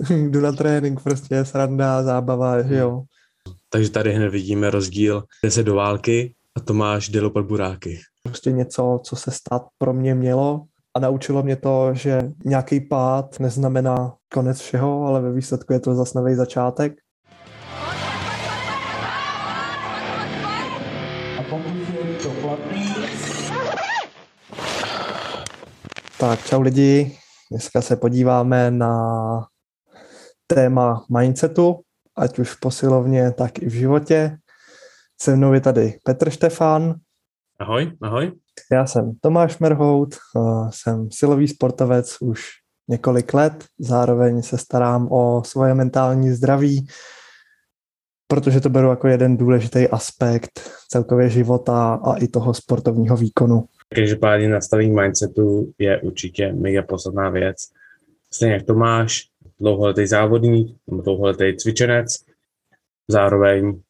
jdu na trénink, prostě sranda, zábava, že jo. Takže tady hned vidíme rozdíl, jde se do války a Tomáš jde lopat buráky. Prostě něco, co se stát pro mě mělo a naučilo mě to, že nějaký pád neznamená konec všeho, ale ve výsledku je to zase nový začátek. Tak, čau lidi. Dneska se podíváme na téma mindsetu, ať už v posilovně, tak i v životě. Se mnou je tady Petr Štefan. Ahoj, ahoj. Já jsem Tomáš Merhout, jsem silový sportovec už několik let, zároveň se starám o svoje mentální zdraví, protože to beru jako jeden důležitý aspekt celkově života a i toho sportovního výkonu. Každopádně nastavení mindsetu je určitě mega podstatná věc. Stejně jak Tomáš, dlouholetý závodník dlouholetý cvičenec, zároveň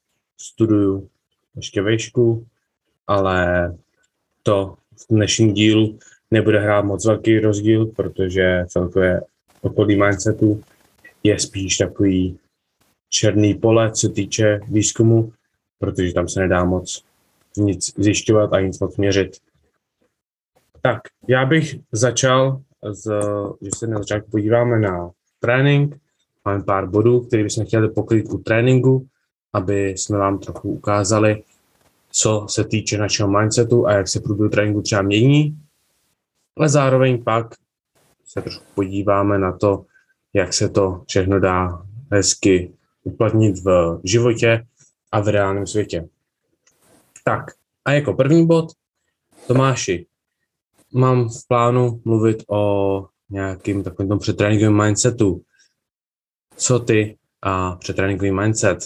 studuju ještě výšku, ale to v dnešním dílu nebude hrát moc velký rozdíl, protože celkově okolí mindsetu je spíš takový černý pole, co týče výzkumu, protože tam se nedá moc nic zjišťovat a nic moc měřit. Tak, já bych začal, z, že se na začátku podíváme na trénink. Máme pár bodů, které bychom chtěli pokrýt u tréninku, aby jsme vám trochu ukázali, co se týče našeho mindsetu a jak se průběhu tréninku třeba mění. Ale zároveň pak se trošku podíváme na to, jak se to všechno dá hezky uplatnit v životě a v reálném světě. Tak, a jako první bod, Tomáši, mám v plánu mluvit o nějakým takovým tom přetréninkovém mindsetu. Co ty a přetréninkový mindset?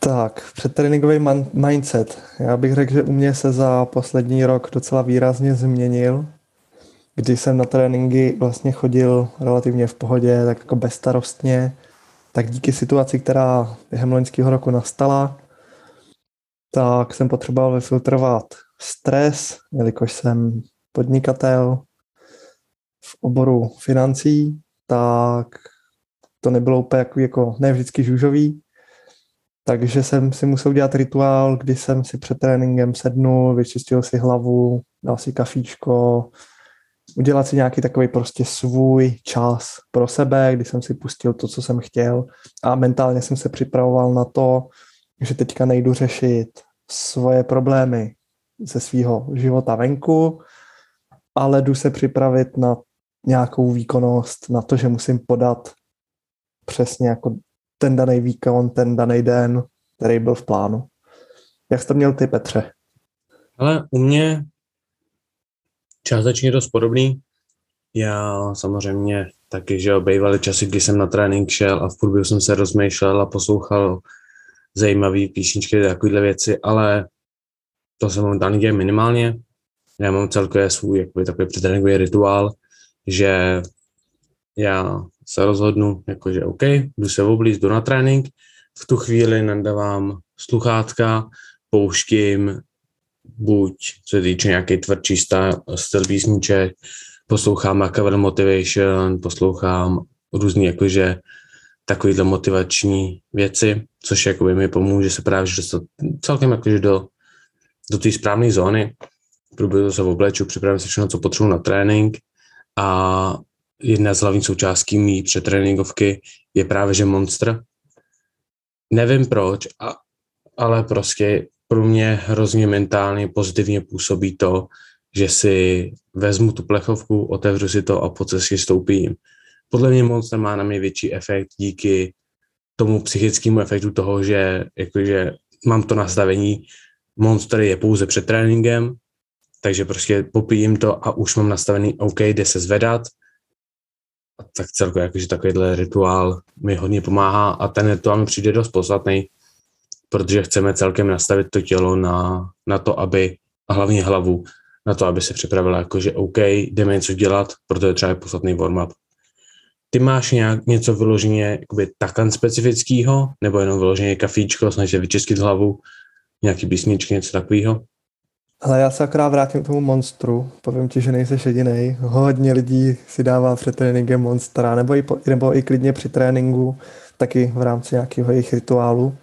Tak, přetréninkový man- mindset. Já bych řekl, že u mě se za poslední rok docela výrazně změnil. Když jsem na tréninky vlastně chodil relativně v pohodě, tak jako bezstarostně, tak díky situaci, která během loňského roku nastala, tak jsem potřeboval vyfiltrovat stres, jelikož jsem podnikatel, v oboru financí, tak to nebylo úplně jako, jako ne vždycky žužový, takže jsem si musel dělat rituál, kdy jsem si před tréninkem sednul, vyčistil si hlavu, dal si kafíčko, udělat si nějaký takový prostě svůj čas pro sebe, kdy jsem si pustil to, co jsem chtěl. A mentálně jsem se připravoval na to, že teďka nejdu řešit svoje problémy ze svého života venku, ale jdu se připravit na nějakou výkonnost, na to, že musím podat přesně jako ten daný výkon, ten daný den, který byl v plánu. Jak jsi to měl ty, Petře? Ale u mě částečně dost podobný. Já samozřejmě taky, že obejvaly časy, kdy jsem na trénink šel a v průběhu jsem se rozmýšlel a poslouchal zajímavé písničky, takovéhle věci, ale to se momentálně děje minimálně. Já mám celkově svůj jakoby, takový předtréninkový rituál, že já se rozhodnu, jakože OK, jdu se oblízt, jdu na trénink, v tu chvíli nadávám sluchátka, pouštím buď co se týče nějaký tvrdší styl písniček, poslouchám Machiavelli Motivation, poslouchám různý jakože takovýhle motivační věci, což jakoby mi pomůže se právě dostat celkem jakože do, do té správné zóny. Průběhu se obleču, připravím se všechno, co potřebuji na trénink a jedna z hlavních součástí mý přetréninkovky je právě, že Monster. Nevím proč, a, ale prostě pro mě hrozně mentálně pozitivně působí to, že si vezmu tu plechovku, otevřu si to a po cestě stoupím. Podle mě Monster má na mě větší efekt díky tomu psychickému efektu toho, že jakože mám to nastavení, Monster je pouze před tréninkem, takže prostě popijím to a už mám nastavený OK, jde se zvedat, a tak celkově jakože takovýhle rituál mi hodně pomáhá a ten rituál mi přijde dost podstatný, protože chceme celkem nastavit to tělo na, na to, aby, a hlavně hlavu, na to, aby se připravila jakože OK, jdeme něco dělat, protože třeba je podstatný warm-up. Ty máš nějak něco vyloženě jakoby takan specifického, nebo jenom vyloženě kafíčko, snažíš se vyčistit hlavu, nějaký písničky, něco takového? Ale já se akorát vrátím k tomu monstru. Povím ti, že nejsi jediný. Hodně lidí si dává před tréninkem monstra, nebo i, po, nebo i klidně při tréninku, taky v rámci nějakého jejich rituálu.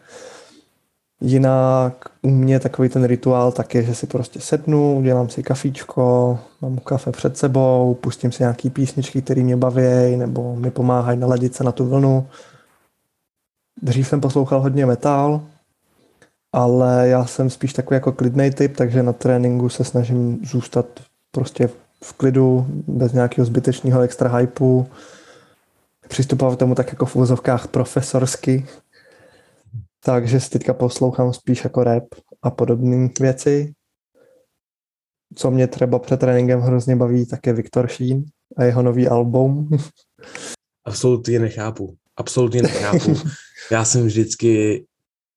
Jinak u mě takový ten rituál tak je, že si prostě sednu, udělám si kafíčko, mám kafe před sebou, pustím si nějaký písničky, které mě baví, nebo mi pomáhají naladit se na tu vlnu. Dřív jsem poslouchal hodně metal, ale já jsem spíš takový jako klidný typ, takže na tréninku se snažím zůstat prostě v klidu, bez nějakého zbytečného extra hypeu, přistupovat k tomu tak jako v úzovkách profesorsky, takže si teďka poslouchám spíš jako rap a podobné věci. Co mě třeba před tréninkem hrozně baví, tak je Viktor Sheen a jeho nový album. Absolutně nechápu. Absolutně nechápu. Já jsem vždycky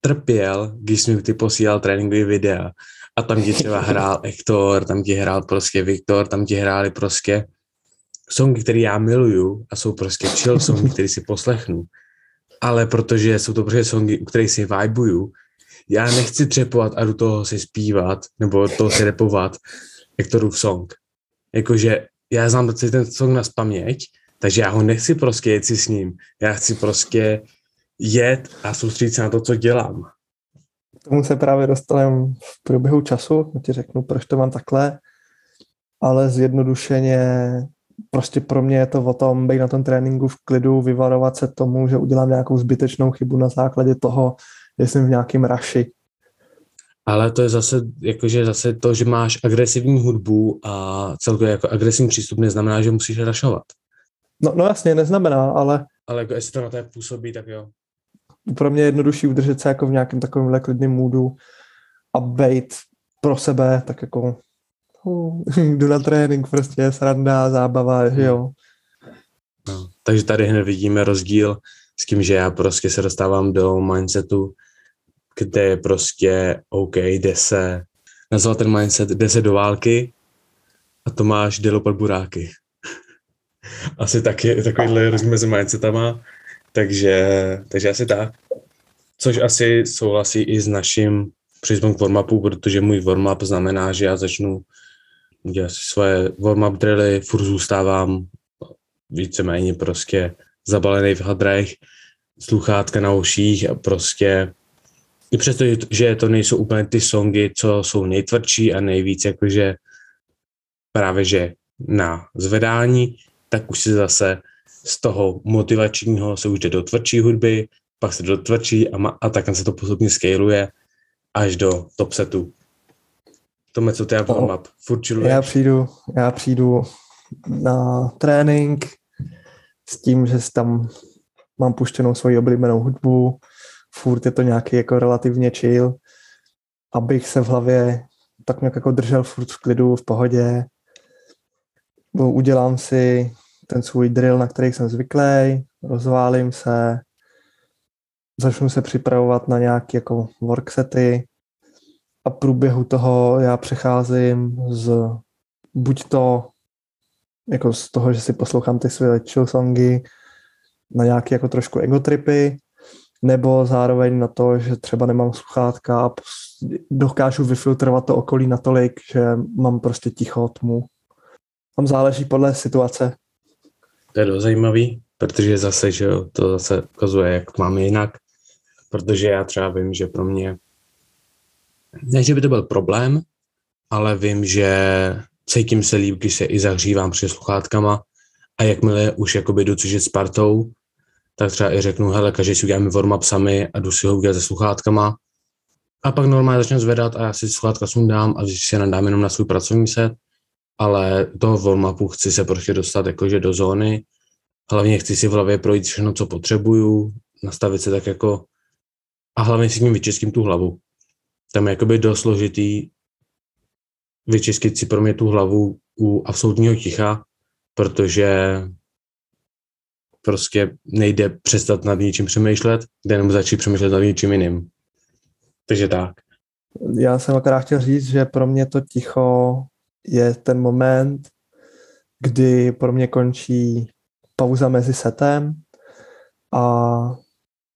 trpěl, když jsem ty posílal tréninkové videa a tam ti třeba hrál Hector, tam ti hrál prostě Viktor, tam ti hráli prostě songy, které já miluju a jsou prostě chill songy, které si poslechnu. Ale protože jsou to prostě songy, u kterých si vibuju, já nechci třepovat a do toho si zpívat, nebo toho si repovat Hectorův song. Jakože já znám ten song na spaměť, takže já ho nechci prostě jet si s ním. Já chci prostě jet a soustředit se na to, co dělám. K tomu se právě dostaneme v průběhu času, já ti řeknu, proč to mám takhle, ale zjednodušeně prostě pro mě je to o tom být na tom tréninku v klidu, vyvarovat se tomu, že udělám nějakou zbytečnou chybu na základě toho, že jsem v nějakém raši. Ale to je zase, jakože zase to, že máš agresivní hudbu a celkově jako agresivní přístup neznamená, že musíš rašovat. No, no jasně, neznamená, ale... Ale jako jestli to na to působí, tak jo pro mě je jednodušší udržet se jako v nějakém takovém klidném můdu a být pro sebe, tak jako uh, jdu na trénink, prostě sranda, zábava, že jo. No, takže tady hned vidíme rozdíl s tím, že já prostě se dostávám do mindsetu, kde je prostě OK, jde se, nazval ten mindset, jde se do války a to máš jde lopat buráky. Asi taky takovýhle rozdíl mezi mindsetama takže, takže asi tak. Což asi souhlasí i s naším přístupem k warm-upu, protože můj warm-up znamená, že já začnu dělat si svoje warm-up drilly, furt zůstávám víceméně prostě zabalený v hadrech, sluchátka na uších a prostě i přesto, že to nejsou úplně ty songy, co jsou nejtvrdší a nejvíc jakože právě že na zvedání, tak už si zase z toho motivačního se už jde do tvrdší hudby, pak se do tvrdší a, ma, a tak se to postupně scaluje až do top setu. Tome, co ty warm up? Furt já přijdu, já přijdu na trénink s tím, že tam mám puštěnou svoji oblíbenou hudbu, furt je to nějaký jako relativně chill, abych se v hlavě tak nějak jako držel furt v klidu, v pohodě. Udělám si ten svůj drill, na který jsem zvyklý, rozválím se, začnu se připravovat na nějaké jako worksety a průběhu toho já přecházím z buď to jako z toho, že si poslouchám ty své chill songy na nějaké jako trošku egotripy, nebo zároveň na to, že třeba nemám sluchátka a dokážu vyfiltrovat to okolí natolik, že mám prostě ticho tmu. Tam záleží podle situace. To je dost zajímavý, protože zase, že to zase ukazuje, jak máme jinak, protože já třeba vím, že pro mě, ne, že by to byl problém, ale vím, že cítím se líp, když se i zahřívám před sluchátkama a jakmile už jakoby jdu cvičit s partou, tak třeba i řeknu, hele, každý si uděláme warm-up sami a jdu si ho udělat se sluchátkama. A pak normálně začnu zvedat a já si sluchátka sundám a vždycky se nadám jenom na svůj pracovní set ale toho warm-upu chci se prostě dostat jakože do zóny. Hlavně chci si v hlavě projít všechno, co potřebuju, nastavit se tak jako a hlavně si tím vyčistím tu hlavu. Tam je jakoby dost složitý vyčistit si pro mě tu hlavu u absolutního ticha, protože prostě nejde přestat nad něčím přemýšlet, jde jenom začít přemýšlet nad něčím jiným. Takže tak. Já jsem akorát chtěl říct, že pro mě to ticho je ten moment, kdy pro mě končí pauza mezi setem a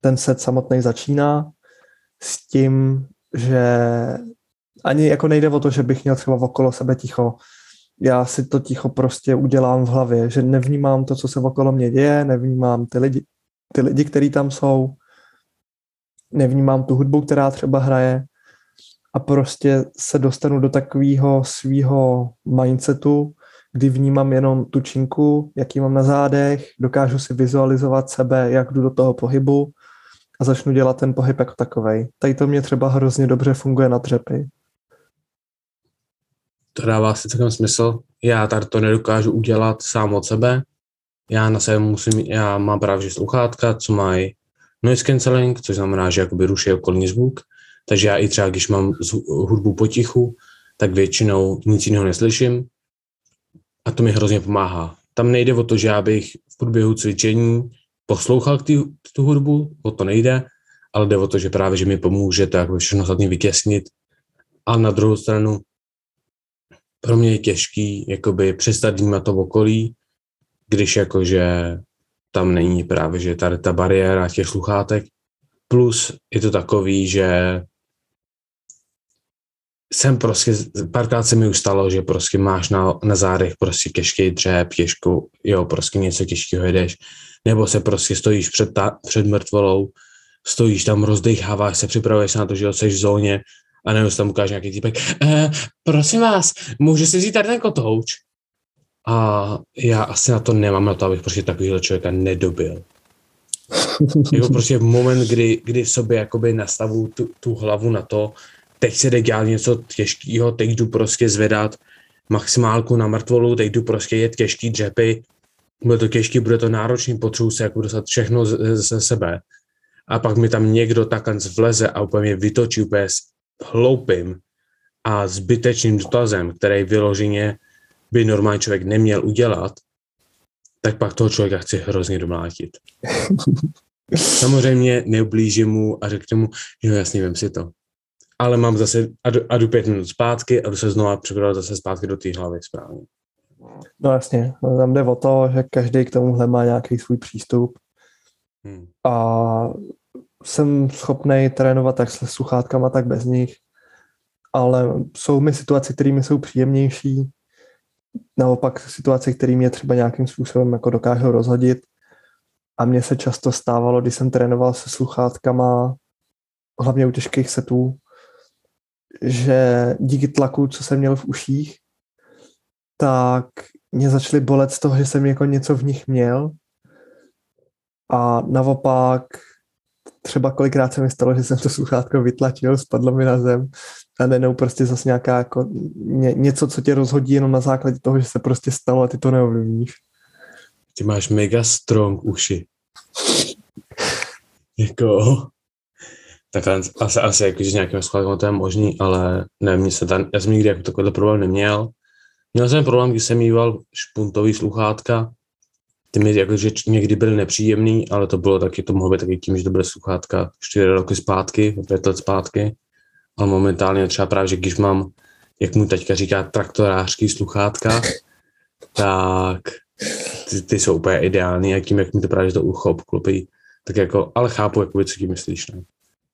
ten set samotný začíná s tím, že ani jako nejde o to, že bych měl třeba okolo sebe ticho. Já si to ticho prostě udělám v hlavě, že nevnímám to, co se okolo mě děje, nevnímám ty lidi, ty lidi, kteří tam jsou, nevnímám tu hudbu, která třeba hraje a prostě se dostanu do takového svého mindsetu, kdy vnímám jenom tu činku, jaký mám na zádech, dokážu si vizualizovat sebe, jak jdu do toho pohybu a začnu dělat ten pohyb jako takovej. Tady to mě třeba hrozně dobře funguje na dřepy. To dává si celkem smysl. Já tady to nedokážu udělat sám od sebe. Já na sebe musím, já mám právě sluchátka, co mají noise cancelling, což znamená, že jakoby ruší okolní zvuk. Takže já i třeba, když mám hudbu potichu, tak většinou nic jiného neslyším a to mi hrozně pomáhá. Tam nejde o to, že já bych v průběhu cvičení poslouchal ty, tu hudbu, o to nejde, ale jde o to, že právě, že mi pomůže to jako všechno ostatní vytěsnit. A na druhou stranu pro mě je těžký jakoby přestat vnímat to okolí, když jakože tam není právě, že tady ta bariéra těch sluchátek. Plus je to takový, že jsem prostě, párkrát se mi už stalo, že prostě máš na, na zádech prostě těžký dřep, těžkou, jo, prostě něco těžkého jedeš, nebo se prostě stojíš před, ta, před mrtvolou, stojíš tam, rozdecháváš se, připravuješ se na to, že jsi v zóně a nebo tam ukáže nějaký týpek, e, prosím vás, můžu si vzít tady ten kotouč? A já asi na to nemám na to, abych prostě takovýhle člověka nedobil. jako prostě v moment, kdy, kdy v sobě jakoby nastavu tu, tu hlavu na to, teď se jde dělat něco těžkého, teď jdu prostě zvedat maximálku na mrtvolu, teď jdu prostě jet těžký dřepy, bude to těžký, bude to náročný, potřebuji se jako dostat všechno ze, sebe. A pak mi tam někdo takhle vleze a úplně vytočí úplně s hloupým a zbytečným dotazem, který vyloženě by normální člověk neměl udělat, tak pak toho člověka chci hrozně domlátit. Samozřejmě neublížím mu a řeknu mu, jo jasně, vím si to ale mám zase a jdu, a jdu pět minut zpátky a jdu se znova překrodat zase zpátky do té hlavy správně. No jasně, tam jde o to, že každý k tomuhle má nějaký svůj přístup hmm. a jsem schopný trénovat tak s sluchátkama, tak bez nich, ale jsou mi situace, které mi jsou příjemnější, naopak situace, které mě třeba nějakým způsobem jako dokážou rozhodit a mně se často stávalo, když jsem trénoval se sluchátkama, hlavně u těžkých setů, že díky tlaku, co jsem měl v uších, tak mě začaly bolet z toho, že jsem jako něco v nich měl a naopak třeba kolikrát se mi stalo, že jsem to sluchátko vytlačil, spadlo mi na zem a nenou prostě zase nějaká jako ně, něco, co tě rozhodí jenom na základě toho, že se prostě stalo a ty to neovlivníš. Ty máš mega strong uši. jako Takhle asi, asi jako, že nějakým skladem to je možný, ale ne, mě se tam, já jsem nikdy jako takovýhle problém neměl. Měl jsem problém, když jsem mýval špuntový sluchátka, ty mi jako, že někdy byly nepříjemný, ale to bylo taky, to mohlo být taky tím, že to byly sluchátka čtyři roky zpátky, pět let zpátky, ale momentálně třeba právě, že když mám, jak mu teďka říká, traktorářský sluchátka, tak ty, ty jsou úplně ideální a tím, jak mi to právě to ucho obklopí, tak jako, ale chápu, jak co tím myslíš. Ne?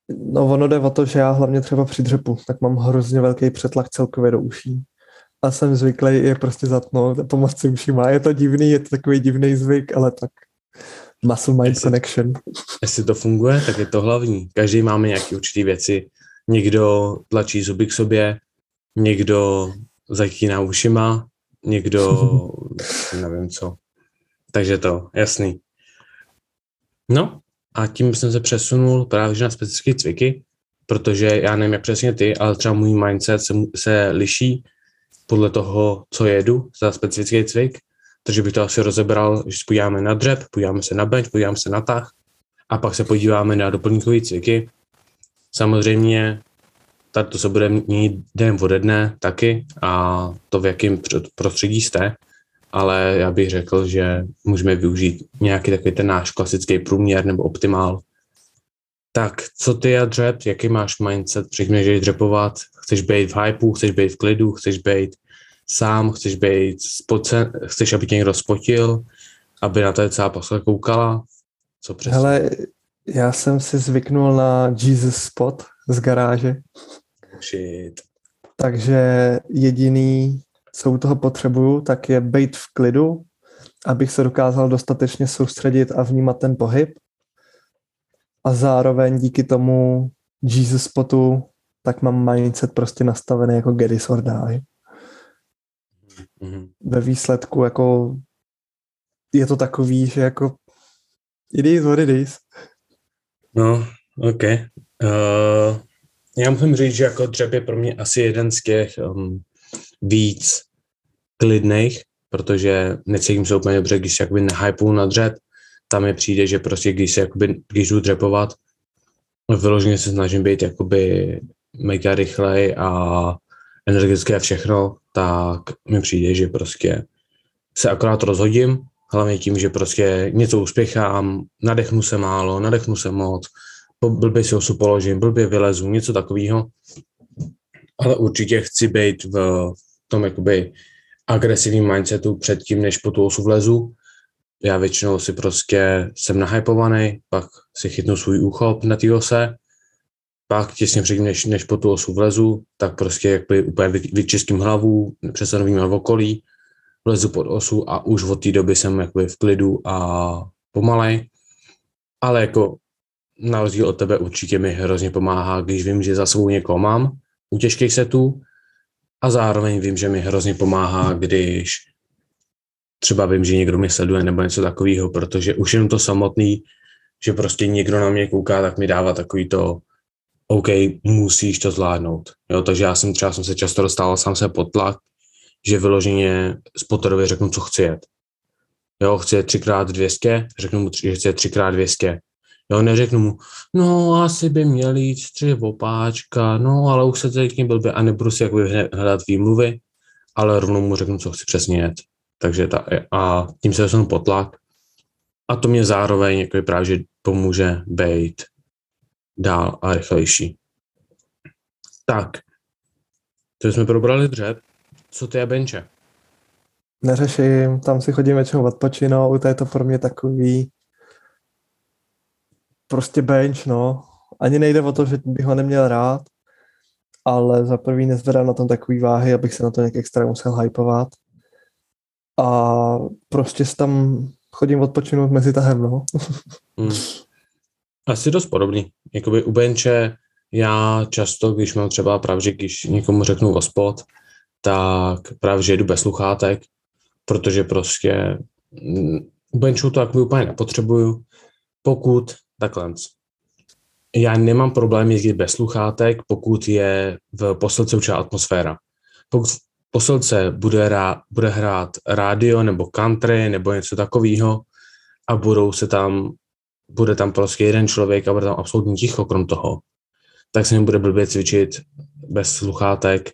No ono jde o to, že já hlavně třeba při dřepu, tak mám hrozně velký přetlak celkově do uší. A jsem zvyklý je prostě zatnout a pomoct si ušima. Je to divný, je to takový divný zvyk, ale tak muscle mind jestli, connection. Jestli to funguje, tak je to hlavní. Každý máme nějaké určité věci. Někdo tlačí zuby k sobě, někdo zatíná ušima, někdo nevím co. Takže to, jasný. No, a tím jsem se přesunul právě na specifické cviky, protože já nevím, jak přesně ty, ale třeba můj mindset se, se liší podle toho, co jedu za specifický cvik, takže bych to asi rozebral, že podíváme na dřep, podíváme se na bench, podíváme se na tah a pak se podíváme na doplňkové cviky. Samozřejmě tady to se bude měnit den ode dne taky a to v jakém prostředí jste, ale já bych řekl, že můžeme využít nějaký takový ten náš klasický průměr nebo optimál. Tak, co ty a dřep, jaký máš mindset, předtím, že dřepovat, chceš být v hypeu, chceš být v klidu, chceš být sám, chceš být spocen, chceš, aby tě někdo spotil, aby na to celá posla koukala, co přesně? Hele, já jsem si zvyknul na Jesus Spot z garáže. Shit. Takže jediný, co u toho potřebuju, tak je být v klidu, abych se dokázal dostatečně soustředit a vnímat ten pohyb. A zároveň díky tomu Jesus spotu, tak mám mindset prostě nastavený jako get is or die. Mm-hmm. Ve výsledku jako je to takový, že jako it is what it is. No, OK. Uh, já musím říct, že jako dřep je pro mě asi jeden z těch um, víc klidných, protože necítím se úplně dobře, když se jakoby nehypuju na dřep, tam mi přijde, že prostě když se jakoby, když jdu dřepovat, vyloženě se snažím být jakoby mega rychlej a energetické a všechno, tak mi přijde, že prostě se akorát rozhodím, hlavně tím, že prostě něco uspěchám, nadechnu se málo, nadechnu se moc, blbě si osu položím, blbě vylezu, něco takového. Ale určitě chci být v tom jakoby agresivním mindsetu předtím, než po tu osu vlezu. Já většinou si prostě jsem nahypovaný, pak si chytnu svůj úchop na té ose, pak těsně předtím, než, než po tu osu vlezu, tak prostě jakby úplně vyčistím hlavu, v okolí, vlezu pod osu a už od té doby jsem jakoby v klidu a pomalej. Ale jako na rozdíl od tebe určitě mi hrozně pomáhá, když vím, že za sebou někoho mám u těžkých setů a zároveň vím, že mi hrozně pomáhá, když třeba vím, že někdo mě sleduje nebo něco takového, protože už jenom to samotný, že prostě někdo na mě kouká, tak mi dává takový to, OK, musíš to zvládnout. Jo, takže já jsem třeba jsem se často dostával sám se pod tlak, že vyloženě spotterovi řeknu, co chci jet. Jo, chci jet 3x200, řeknu mu, že chci jet 3x200. Jo, neřeknu mu, no asi by měl jít tři opáčka, no ale už se teď blbě a nebudu si jakoby hledat výmluvy, ale rovnou mu řeknu, co chci přesně jet. Takže ta, a tím se dostanu potlak. A to mě zároveň jako právě, že pomůže být dál a rychlejší. Tak, to jsme probrali dřeb. Co ty a benče? Neřeším, tam si chodím většinou odpočinout, to je to pro mě takový prostě bench, no. Ani nejde o to, že bych ho neměl rád, ale za prvý nezvedám na tom takový váhy, abych se na to nějak extra musel hypovat. A prostě tam chodím odpočinout mezi tahem, no. hmm. Asi dost podobný. Jakoby u benče já často, když mám třeba právě, když někomu řeknu o spot, tak právě, že jdu bez sluchátek, protože prostě mm, u benchu to jako úplně nepotřebuju. Pokud takhle. Já nemám problém jezdit bez sluchátek, pokud je v posilce určitá atmosféra. Pokud v posilce bude, rá, bude hrát rádio nebo country nebo něco takového a budou se tam, bude tam prostě jeden člověk a bude tam absolutně ticho krom toho, tak se mi bude blbě cvičit bez sluchátek,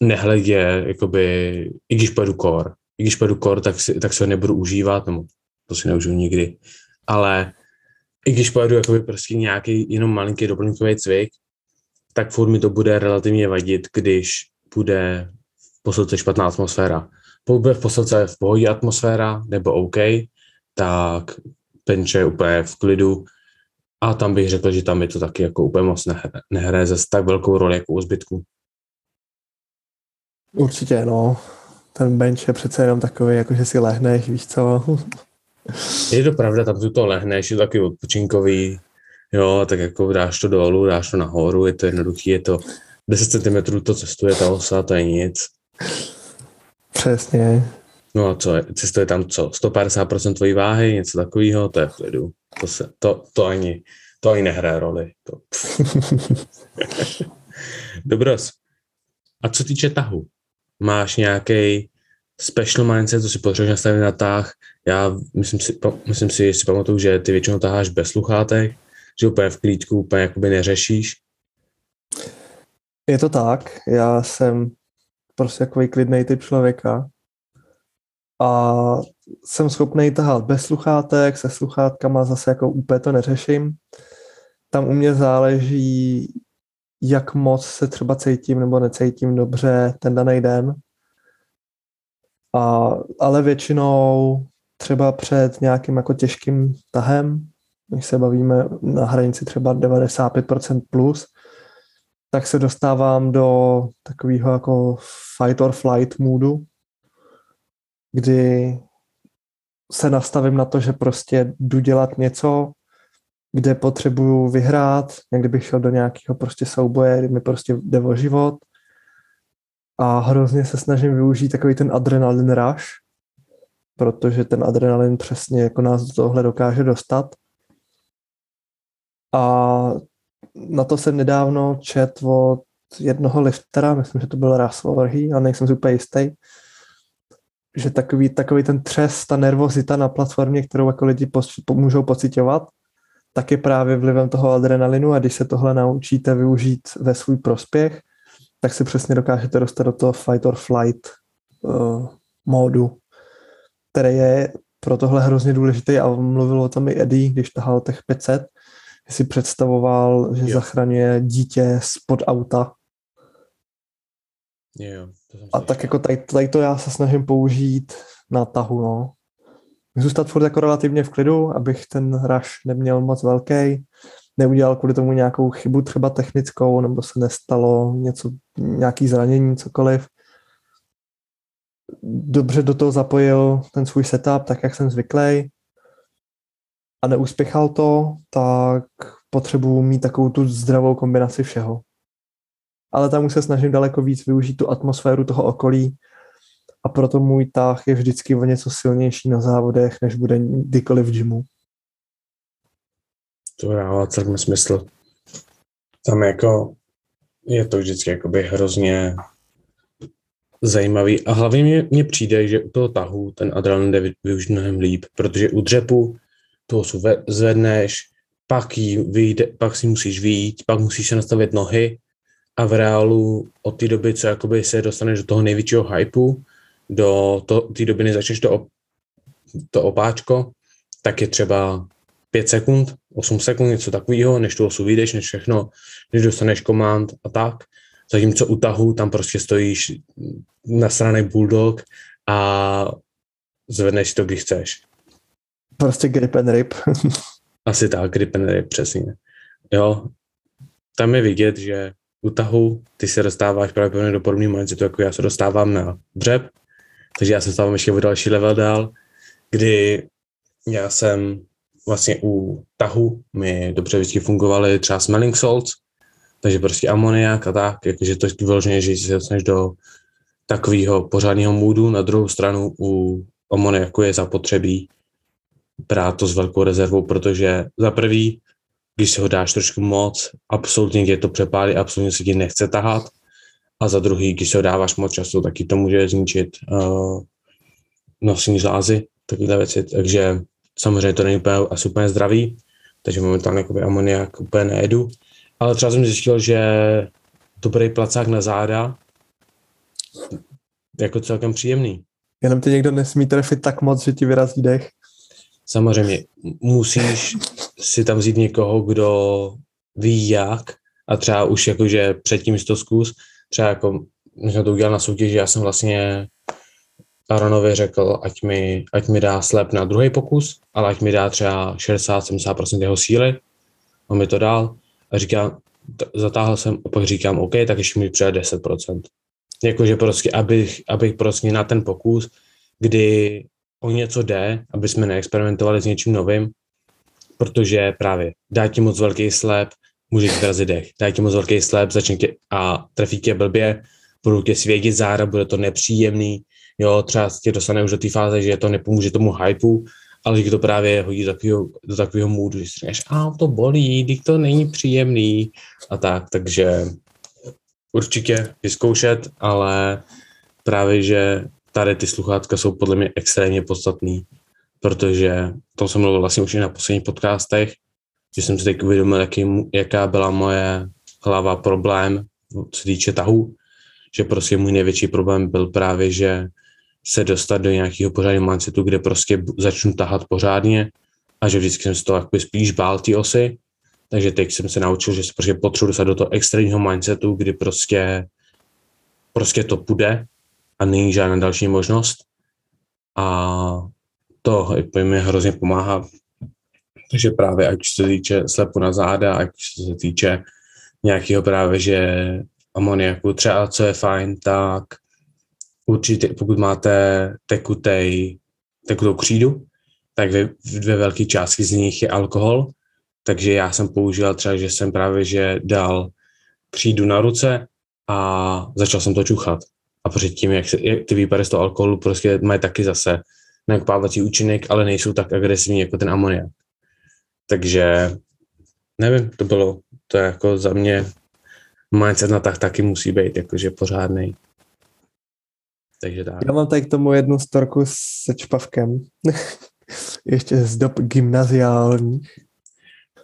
nehledě, jakoby, i když pojedu kor, i když pojedu kor, tak si, tak si ho nebudu užívat, nebo to si neužiju nikdy, ale i když pojedu jakoby prostě nějaký jenom malinký doplňkový cvik, tak furt mi to bude relativně vadit, když bude v posilce špatná atmosféra. Pokud bude v posilce v pohodě atmosféra, nebo OK, tak penče je úplně v klidu a tam bych řekl, že tam je to taky jako úplně moc nehraje, zase tak velkou roli jako u zbytku. Určitě, no. Ten bench je přece jenom takový, jako že si lehneš, víš co. Je to pravda, tam tu to lehneš, je to taky odpočinkový, jo, tak jako dáš to dolů, dáš to nahoru, je to jednoduchý, je to 10 cm to cestuje ta osa, to je nic. Přesně. No a co, cestuje tam co, 150% tvojí váhy, něco takového, to je v klidu. To, se, to, to, ani, to ani nehraje roli. To. Dobros. A co týče tahu? Máš nějaký special mindset, co si potřebuješ nastavit na tah. Já myslím si, myslím si, si pamatuju, že ty většinou taháš bez sluchátek, že úplně v klíčku úplně jakoby neřešíš. Je to tak, já jsem prostě takový klidný typ člověka a jsem schopný tahat bez sluchátek, se sluchátkama zase jako úplně to neřeším. Tam u mě záleží, jak moc se třeba cítím nebo necítím dobře ten daný den. A, ale většinou třeba před nějakým jako těžkým tahem, když se bavíme na hranici třeba 95% plus, tak se dostávám do takového jako fight or flight moodu, kdy se nastavím na to, že prostě jdu dělat něco, kde potřebuju vyhrát, někdy bych šel do nějakého prostě souboje, kdy mi prostě jde o život a hrozně se snažím využít takový ten adrenalin rush, protože ten adrenalin přesně jako nás do tohle dokáže dostat. A na to jsem nedávno čet od jednoho liftera, myslím, že to byl Russell Overhy, ale nejsem si úplně jistý, že takový, takový ten třes, ta nervozita na platformě, kterou jako lidi po, můžou pocitovat, tak je právě vlivem toho adrenalinu a když se tohle naučíte využít ve svůj prospěch, tak si přesně dokážete dostat do toho fight or flight uh, módu, který je pro tohle hrozně důležitý a mluvil o tom i Eddie, když tahal těch 500, si představoval, že jo. zachraňuje dítě spod auta. Jo, to a tak jako tady, tady to já se snažím použít na tahu, no. Zůstat furt jako relativně v klidu, abych ten rush neměl moc velký, neudělal kvůli tomu nějakou chybu třeba technickou, nebo se nestalo něco, nějaký zranění, cokoliv. Dobře do toho zapojil ten svůj setup, tak jak jsem zvyklý a neuspěchal to, tak potřebuji mít takovou tu zdravou kombinaci všeho. Ale tam už se snažím daleko víc využít tu atmosféru toho okolí a proto můj tah je vždycky o něco silnější na závodech, než bude kdykoliv v gymu. To dává celkem smysl. Tam jako je to vždycky jakoby hrozně zajímavý a hlavně mě, mně přijde, že u toho tahu ten adrenalin jde využít mnohem líp, protože u dřepu tu osu zvedneš, pak, jí vyjde, pak si musíš vyjít, pak musíš se nastavit nohy a v reálu od té doby, co jakoby se dostaneš do toho největšího hypeu, do té doby, než začneš to, op, to opáčko, tak je třeba 5 sekund, 8 sekund, něco takového, než tu osu vyjdeš, než všechno, než dostaneš komand a tak. Zatímco u tahu tam prostě stojíš na straně bulldog a zvedneš to, když chceš. Prostě grip and rip. Asi tak, grip and rip, přesně. Jo, tam je vidět, že u tahu ty se dostáváš právě do podobného mindsetu, jako já se dostávám na dřeb, takže já se dostávám ještě o další level dál, kdy já jsem vlastně u tahu mi dobře vždycky fungovaly třeba smelling salts, takže prostě amoniak a tak, jakože to je vyloženě, že se dostaneš do takového pořádného můdu. Na druhou stranu u amoniaku je zapotřebí brát to s velkou rezervou, protože za prvý, když si ho dáš trošku moc, absolutně tě to přepálí, absolutně se ti nechce tahat. A za druhý, když si ho dáváš moc času, taky to může zničit uh, nosní zlázy, takové věci. Takže samozřejmě to není úplně, asi úplně zdravý, takže momentálně jakoby amoniak úplně nejedu. Ale třeba jsem zjistil, že dobrý placák na záda jako celkem příjemný. Jenom ty někdo nesmí trefit tak moc, že ti vyrazí dech. Samozřejmě musíš si tam vzít někoho, kdo ví jak a třeba už jakože předtím si to zkus, třeba jako my jsme to udělali na soutěži, já jsem vlastně Aaronovi řekl, ať mi, ať mi dá slep na druhý pokus, ale ať mi dá třeba 60-70% jeho síly. On mi to dal a říká, zatáhl jsem a pak říkám, OK, tak ještě mi přijde 10%. Jakože prostě, abych, abych prostě na ten pokus, kdy o něco jde, aby jsme neexperimentovali s něčím novým, protože právě dá ti moc velký slep, může ti vrazit dech. Dá ti moc velký slep, začne tě a trefí tě blbě, budou tě svědět zára, bude to nepříjemný, jo, třeba tě dostane už do té fáze, že to nepomůže tomu hypeu, ale že to právě hodí do takového, do takového můdu, že si říkáš, a to bolí, když to není příjemný. A tak, takže určitě vyzkoušet, ale právě, že tady ty sluchátka jsou podle mě extrémně podstatný, protože to jsem mluvil vlastně už i na posledních podcastech, že jsem si teď uvědomil, jaký, jaká byla moje hlava problém, co se týče tahu, že prostě můj největší problém byl právě, že se dostat do nějakého pořádného mindsetu, kde prostě začnu tahat pořádně a že vždycky jsem z toho jakoby spíš bál ty osy, takže teď jsem se naučil, že se prostě potřebuji dostat do toho extrémního mindsetu, kdy prostě, prostě to půjde a není žádná další možnost. A to mi hrozně pomáhá. Takže právě ať se týče slepu na záda, ať se týče nějakého právě, že amoniaku. Třeba, co je fajn, tak určitě, pokud máte tekutej, tekutou křídu, tak ve, ve velké části z nich je alkohol, takže já jsem používal třeba, že jsem právě že dal křídu na ruce a začal jsem to čuchat. A předtím, jak, se, jak ty výpary z toho alkoholu prostě mají taky zase nakupávací účinek, ale nejsou tak agresivní jako ten amoniak. Takže nevím, to bylo, to je jako za mě mindset na tak taky musí být jakože pořádný. Takže tak. Já mám tady k tomu jednu storku se čpavkem. Ještě z dob gymnaziální.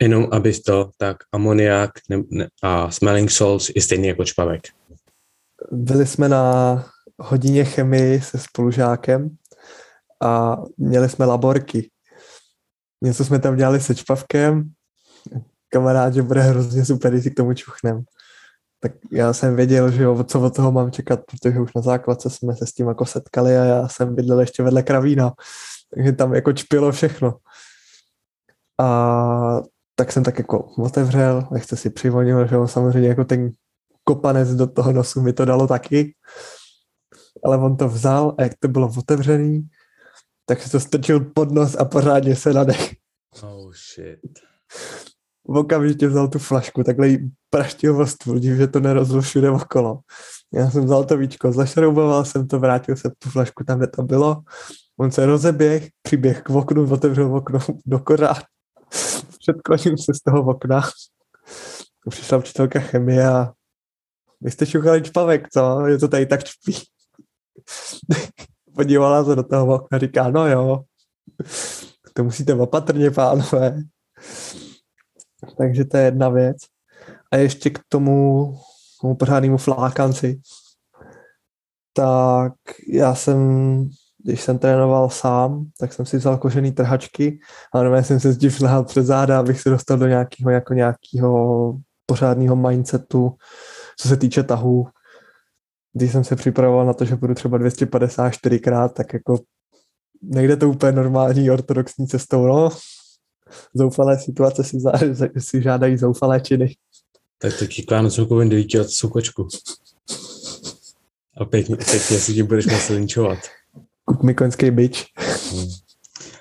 Jenom abys to, tak amoniak ne, ne, a smelling salts je stejný jako čpavek. Byli jsme na hodině chemii se spolužákem a měli jsme laborky. Něco jsme tam dělali se čpavkem. Kamarád, že bude hrozně super, když si k tomu čuchnem. Tak já jsem věděl, že jo, co od toho mám čekat, protože už na základce jsme se s tím jako setkali a já jsem bydlel ještě vedle kravína. Takže tam jako čpilo všechno. A tak jsem tak jako otevřel, lehce si přivonil, že jo, samozřejmě jako ten kopanec do toho nosu mi to dalo taky. Ale on to vzal a jak to bylo otevřený, tak se to strčil pod nos a pořádně se nadech. Oh shit. Okamžitě vzal tu flašku, takhle jí praštil stůl, dív, že to nerozlo všude okolo. Já jsem vzal to víčko, zašrouboval jsem to, vrátil jsem tu flašku tam, kde to bylo. On se rozeběh, přiběh k oknu, otevřel okno do kořán. Předklonil se z toho okna. Přišla učitelka chemie a vy jste šuchali čpavek, co? Je to tady tak čpí. Podívala se do toho okna říká, no jo, to musíte opatrně, pánové. Takže to je jedna věc. A ještě k tomu, tomu pořádnému flákanci. Tak já jsem, když jsem trénoval sám, tak jsem si vzal kožený trhačky a normálně jsem se zdiv lehal před záda, abych se dostal do nějakého, jako nějakého pořádného mindsetu, co se týče tahu. Když jsem se připravoval na to, že budu třeba 254 krát, tak jako nejde to úplně normální ortodoxní cestou, no. Zoufalé situace si, za, si žádají zoufalé činy. Tak taky k Vánocům koupím devítiletou kočku. A pěkně, pěkně si tím budeš muset linčovat. Kup mi koňský bič. Hmm.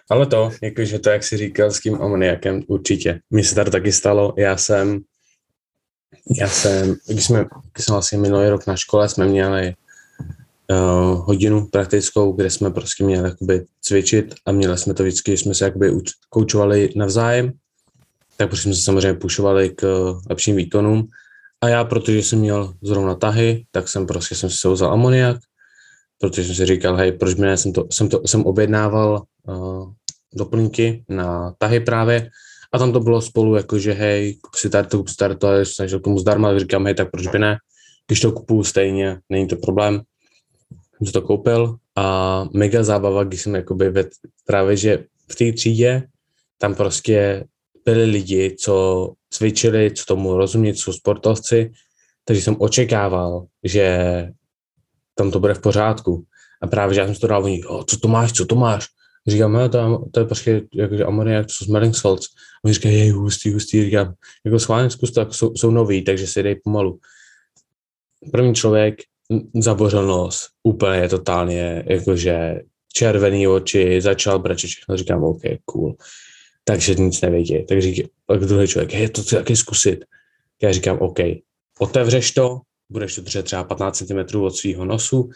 Ale to, jakože to, jak jsi říkal s tím amoniakem, určitě. Mně se tady taky stalo, já jsem, já jsem, když jsme, když jsem vlastně minulý rok na škole, jsme měli uh, hodinu praktickou, kde jsme prostě měli jakoby cvičit a měli jsme to vždycky, jsme se jakoby koučovali navzájem, tak prostě jsme se samozřejmě pušovali k lepším výkonům. A já, protože jsem měl zrovna tahy, tak jsem prostě jsem si vzal amoniak, protože jsem si říkal, hej, proč mě jsem to, jsem to, jsem objednával uh, doplňky na tahy právě. A tam to bylo spolu jako, že hej, kup si tady to, kup si tady to, a snažil tomu zdarma, tak říkám, hej, tak proč by ne, když to kupuju stejně, není to problém, jsem to koupil a mega zábava, když jsem jakoby ved, právě, že v té třídě tam prostě byli lidi, co cvičili, co tomu rozumět, jsou sportovci, takže jsem očekával, že tam to bude v pořádku. A právě, že já jsem to dal, oni, co to máš, co to máš? Říkám, no, to, to je prostě jakože amoniak, to jsou smelling salts. Oni říkají, jej, hustý, hustý, říkám, jako schválně zkus to, jako jsou, jsou noví, takže si dej pomalu. První člověk zabořil nos, úplně totálně, jakože červený oči, začal brečet všechno, říkám, OK, cool. Takže nic nevědí. Tak říká, druhý člověk, hej, to taky zkusit. Já říkám, OK, otevřeš to, budeš to držet třeba 15 cm od svého nosu,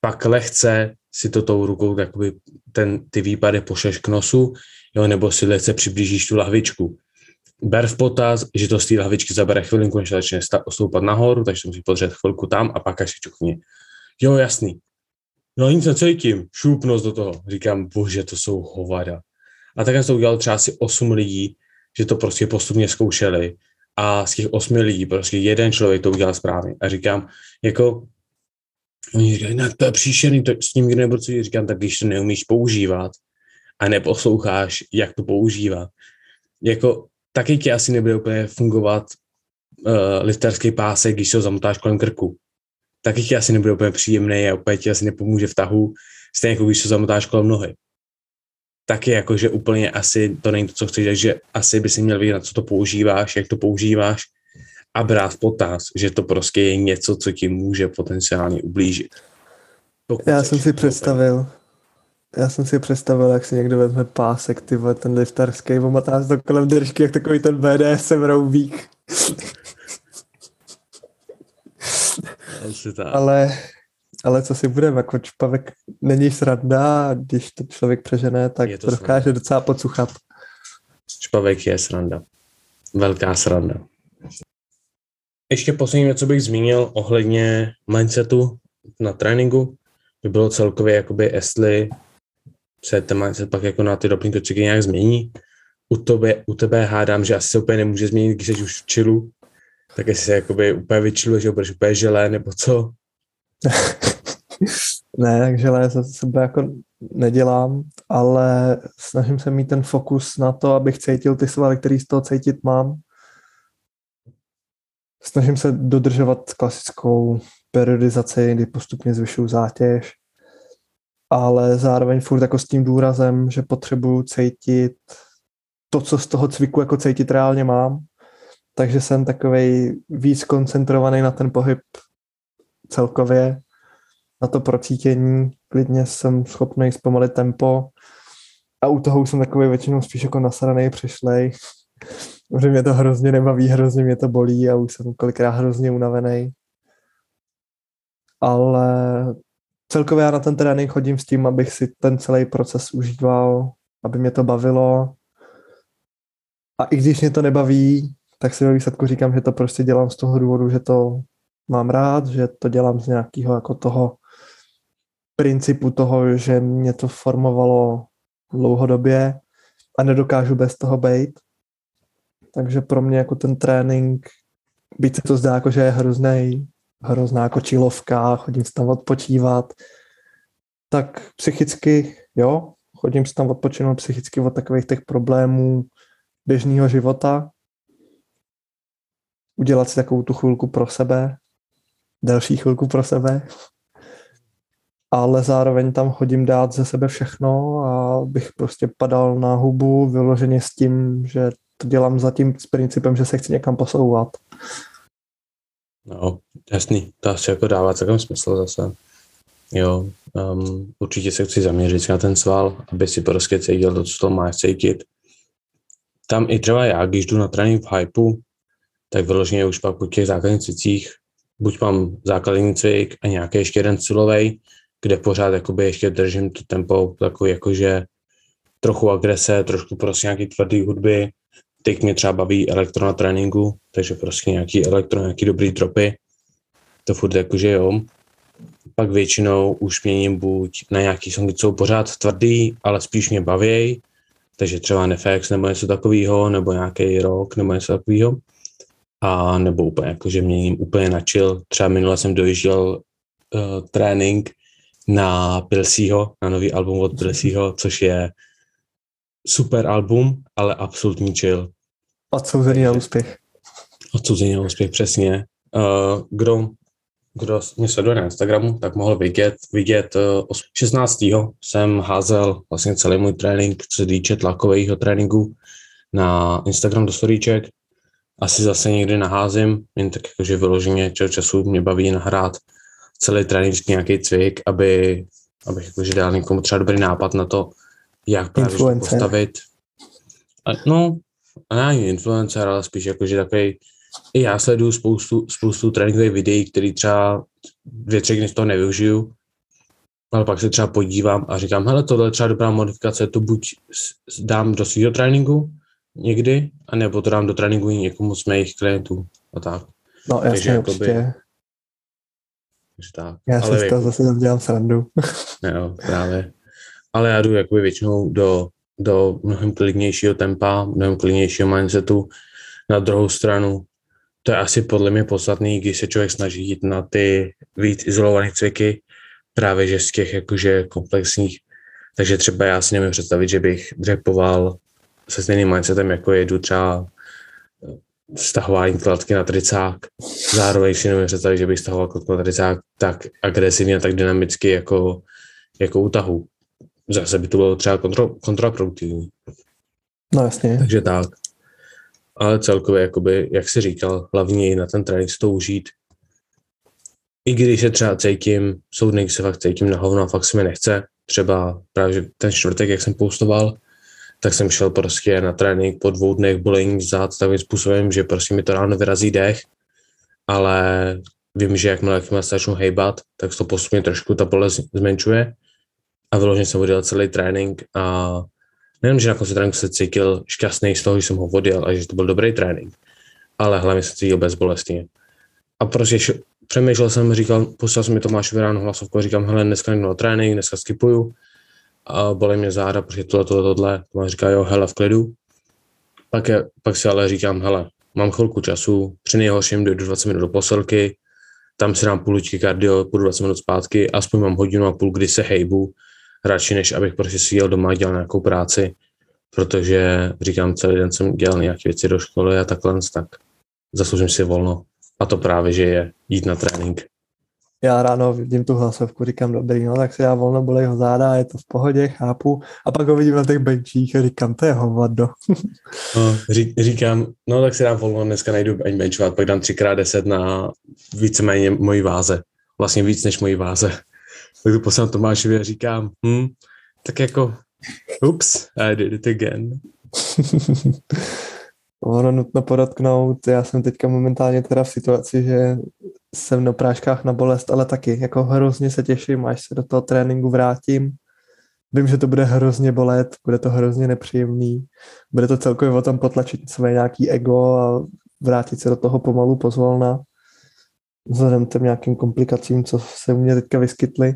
pak lehce si to tou rukou jakoby ten, ty výpady pošleš k nosu, jo, nebo si lehce přiblížíš tu lahvičku. Ber v potaz, že to z té lahvičky zabere chvilinku, než začne stoupat nahoru, takže to musí podřet chvilku tam a pak až čukni. Jo, jasný. No nic necítím, šup nos do toho. Říkám, bože, to jsou hovada. A takhle to udělal třeba asi 8 lidí, že to prostě postupně zkoušeli a z těch osmi lidí prostě jeden člověk to udělal správně. A říkám, jako, oni říkají, no to je příšerný, to s ním nebudu co říkám, tak když to neumíš používat a neposloucháš, jak to používat, jako taky ti asi nebude úplně fungovat uh, lifterský pásek, když se ho zamotáš kolem krku. Taky ti asi nebude úplně příjemný a úplně ti asi nepomůže v tahu, stejně jako když se zamotáš kolem nohy taky jako, že úplně asi to není to, co chceš, že asi by si měl vědět, na co to používáš, jak to používáš a brát v potaz, že to prostě je něco, co ti může potenciálně ublížit. Pokud já jsem si představil, já jsem si představil, jak si někdo vezme pásek, ty vole, ten liftarský, omotá to kolem držky, jak takový ten BDSM roubík. ale, ale co si budeme, jako čpavek není sranda, když to člověk přežené, tak to, to dokáže docela podsuchat. Čpavek je sranda. Velká sranda. Ještě poslední co bych zmínil ohledně mindsetu na tréninku, by bylo celkově, jakoby, jestli se ten mindset pak jako na ty doplňky nějak změní. U tebe, u tebe hádám, že asi se úplně nemůže změnit, když jsi už v čilu, tak jestli se jakoby úplně vyčiluješ, že budeš úplně želé, nebo co? ne, tak želé se sebe jako nedělám, ale snažím se mít ten fokus na to, abych cítil ty svaly, který z toho cítit mám. Snažím se dodržovat klasickou periodizaci, kdy postupně zvyšuju zátěž, ale zároveň furt jako s tím důrazem, že potřebuju cítit to, co z toho cviku jako cítit reálně mám. Takže jsem takovej víc koncentrovaný na ten pohyb celkově, na to procítění. Klidně jsem schopný zpomalit tempo a u toho jsem takový většinou spíš jako nasraný, přišlej. Že mě to hrozně nebaví, hrozně mě to bolí a už jsem kolikrát hrozně unavený. Ale celkově já na ten trénink chodím s tím, abych si ten celý proces užíval, aby mě to bavilo. A i když mě to nebaví, tak si ve výsledku říkám, že to prostě dělám z toho důvodu, že to mám rád, že to dělám z nějakého jako toho principu toho, že mě to formovalo dlouhodobě a nedokážu bez toho být. Takže pro mě jako ten trénink, byť se to zdá jako, že je hrozný, hrozná jako čilovka, chodím si tam odpočívat, tak psychicky, jo, chodím si tam odpočinout psychicky od takových těch problémů běžného života, udělat si takovou tu chvilku pro sebe, delší chvilku pro sebe, ale zároveň tam chodím dát ze sebe všechno a bych prostě padal na hubu vyloženě s tím, že to dělám zatím s principem, že se chci někam posouvat. No, jasný, to asi jako dává celkem smysl zase. Jo, um, určitě se chci zaměřit na ten sval, aby si prostě cítil to, co to máš cítit. Tam i třeba já, když jdu na trénink v hypeu, tak vyloženě už pak po těch základních cvicích, buď mám základní cvik a nějaký ještě jeden silový, kde pořád jakoby ještě držím to tempo takový jakože trochu agrese, trošku prostě nějaký tvrdý hudby, teď mě třeba baví elektro na tréninku, takže prostě nějaký elektro, nějaký dobrý dropy, to furt jakože jo. Pak většinou už měním buď na nějaký songy, co jsou pořád tvrdý, ale spíš mě baví, takže třeba Nefex nebo něco takového, nebo nějaký rock nebo něco takového. A nebo úplně jakože měním úplně na chill. Třeba minule jsem dojížděl uh, trénink na Pilsího, na nový album od Pilsího, což je super album, ale absolutní chill. Odsouzený na úspěch. Odsouzený na úspěch, přesně. Uh, kdo, kdo mě sleduje na Instagramu, tak mohl vidět, vidět uh, 16. jsem házel vlastně celý můj trénink, co se týče tlakového tréninku na Instagram do storíček. Asi zase někdy naházím, jen tak jakože vyloženě čas času mě baví nahrát celý trénink nějaký cvik, aby, abych jakože dal někomu třeba dobrý nápad na to, jak právě postavit. A, no, a není influencer, ale spíš jakože takový, i já sleduju spoustu, spoustu tréninkových videí, který třeba dvě, tři dny z toho nevyužiju, ale pak se třeba podívám a říkám, hele, tohle je třeba dobrá modifikace, to buď dám do svého tréninku někdy, anebo to dám do tréninku někomu z mých klientů a tak. No jasně, Takže, určitě. Jakoby, takže tak. Já ale si z toho zase dělám srandu. jo, právě. Ale já jdu jakoby většinou do, do mnohem klidnějšího tempa, mnohem klidnějšího mindsetu. Na druhou stranu, to je asi podle mě podstatný, když se člověk snaží jít na ty víc izolované cviky, právě že z těch jakože komplexních. Takže třeba já si nemůžu představit, že bych dřepoval se stejným mindsetem, jako jedu třeba stahování kladky na tricák. Zároveň si nemůžu představit, že bych stahoval kladku na tricák tak agresivně a tak dynamicky jako, jako u tahu. Zase by to bylo třeba kontro, kontraproduktivní. No jasně. Takže tak. ale celkově, jakoby, jak jsi říkal, hlavně na ten trénink si to užít. I když se třeba cítím, jsou dny, se fakt cítím na hovno a fakt se mi nechce. Třeba právě ten čtvrtek, jak jsem postoval, tak jsem šel prostě na trénink po dvou dnech bolení zad takovým způsobem, že prostě mi to ráno vyrazí dech, ale vím, že jakmile, jakmile se začnu hejbat, tak to postupně trošku ta bolest zmenšuje a vyloženě jsem odjel celý trénink a nejenom, že na konci tréninku se cítil šťastný z toho, že jsem ho odjel a že to byl dobrý trénink, ale hlavně se cítil bezbolestně. A prostě š- přemýšlel jsem, říkal, poslal jsem mi Tomášovi ráno hlasovku říkám, hele, dneska nejdu na trénink, dneska skipuju a bolí mě záda, protože tohle, tohle, tohle. Tomáš říká, jo, hele, v klidu. Pak, je, pak si ale říkám, hele, mám chvilku času, při nejhorším dojdu 20 minut do posilky, tam si dám půl kardio, půjdu 20 minut zpátky, aspoň mám hodinu a půl, kdy se hejbu, radši než abych prostě si jel doma a dělal nějakou práci, protože říkám, celý den jsem dělal nějaké věci do školy a takhle, tak zasloužím si volno. A to právě, že je jít na trénink. Já ráno vidím tu hlasovku, říkám, dobrý, no tak se já volno bolej ho záda, je to v pohodě, chápu. A pak ho vidím na těch benčích a říkám, to je hovado. No, ří, říkám, no tak si dám volno, dneska najdu ani benchovat, pak dám 3x10 na víceméně mojí váze. Vlastně víc než mojí váze. Tak to poslám Tomášovi a říkám, hm, tak jako, ups, I did it again. ono nutno podotknout, já jsem teďka momentálně teda v situaci, že jsem na práškách na bolest, ale taky jako hrozně se těším, až se do toho tréninku vrátím. Vím, že to bude hrozně bolet, bude to hrozně nepříjemný, bude to celkově o tom potlačit své nějaký ego a vrátit se do toho pomalu pozvolna vzhledem těm nějakým komplikacím, co se u mě teďka vyskytly.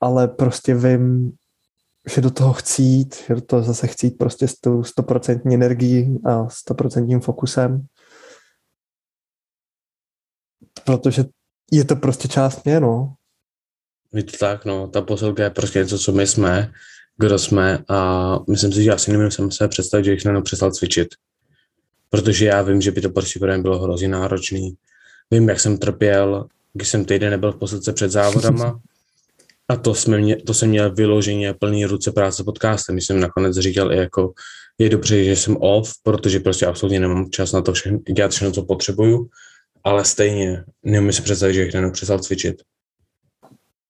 Ale prostě vím, že do toho chcít, že do toho zase chcít prostě s tou stoprocentní energií a stoprocentním fokusem. Protože je to prostě část mě, no. Je to tak, no, ta posilka je prostě něco, co my jsme, kdo jsme a myslím si, že asi nemůžu se představit, že bych najednou přestal cvičit. Protože já vím, že by to prostě pro bylo hrozně náročný. Vím, jak jsem trpěl, když jsem týden nebyl v posilce před závodama, A to, jsme mě, to jsem měl vyloženě plný ruce práce podcastem. Jsem nakonec říkal i jako, je dobře, že jsem off, protože prostě absolutně nemám čas na to všechno, dělat všechno, co potřebuju, ale stejně nemůžu si představit, že bych jenom přestal cvičit.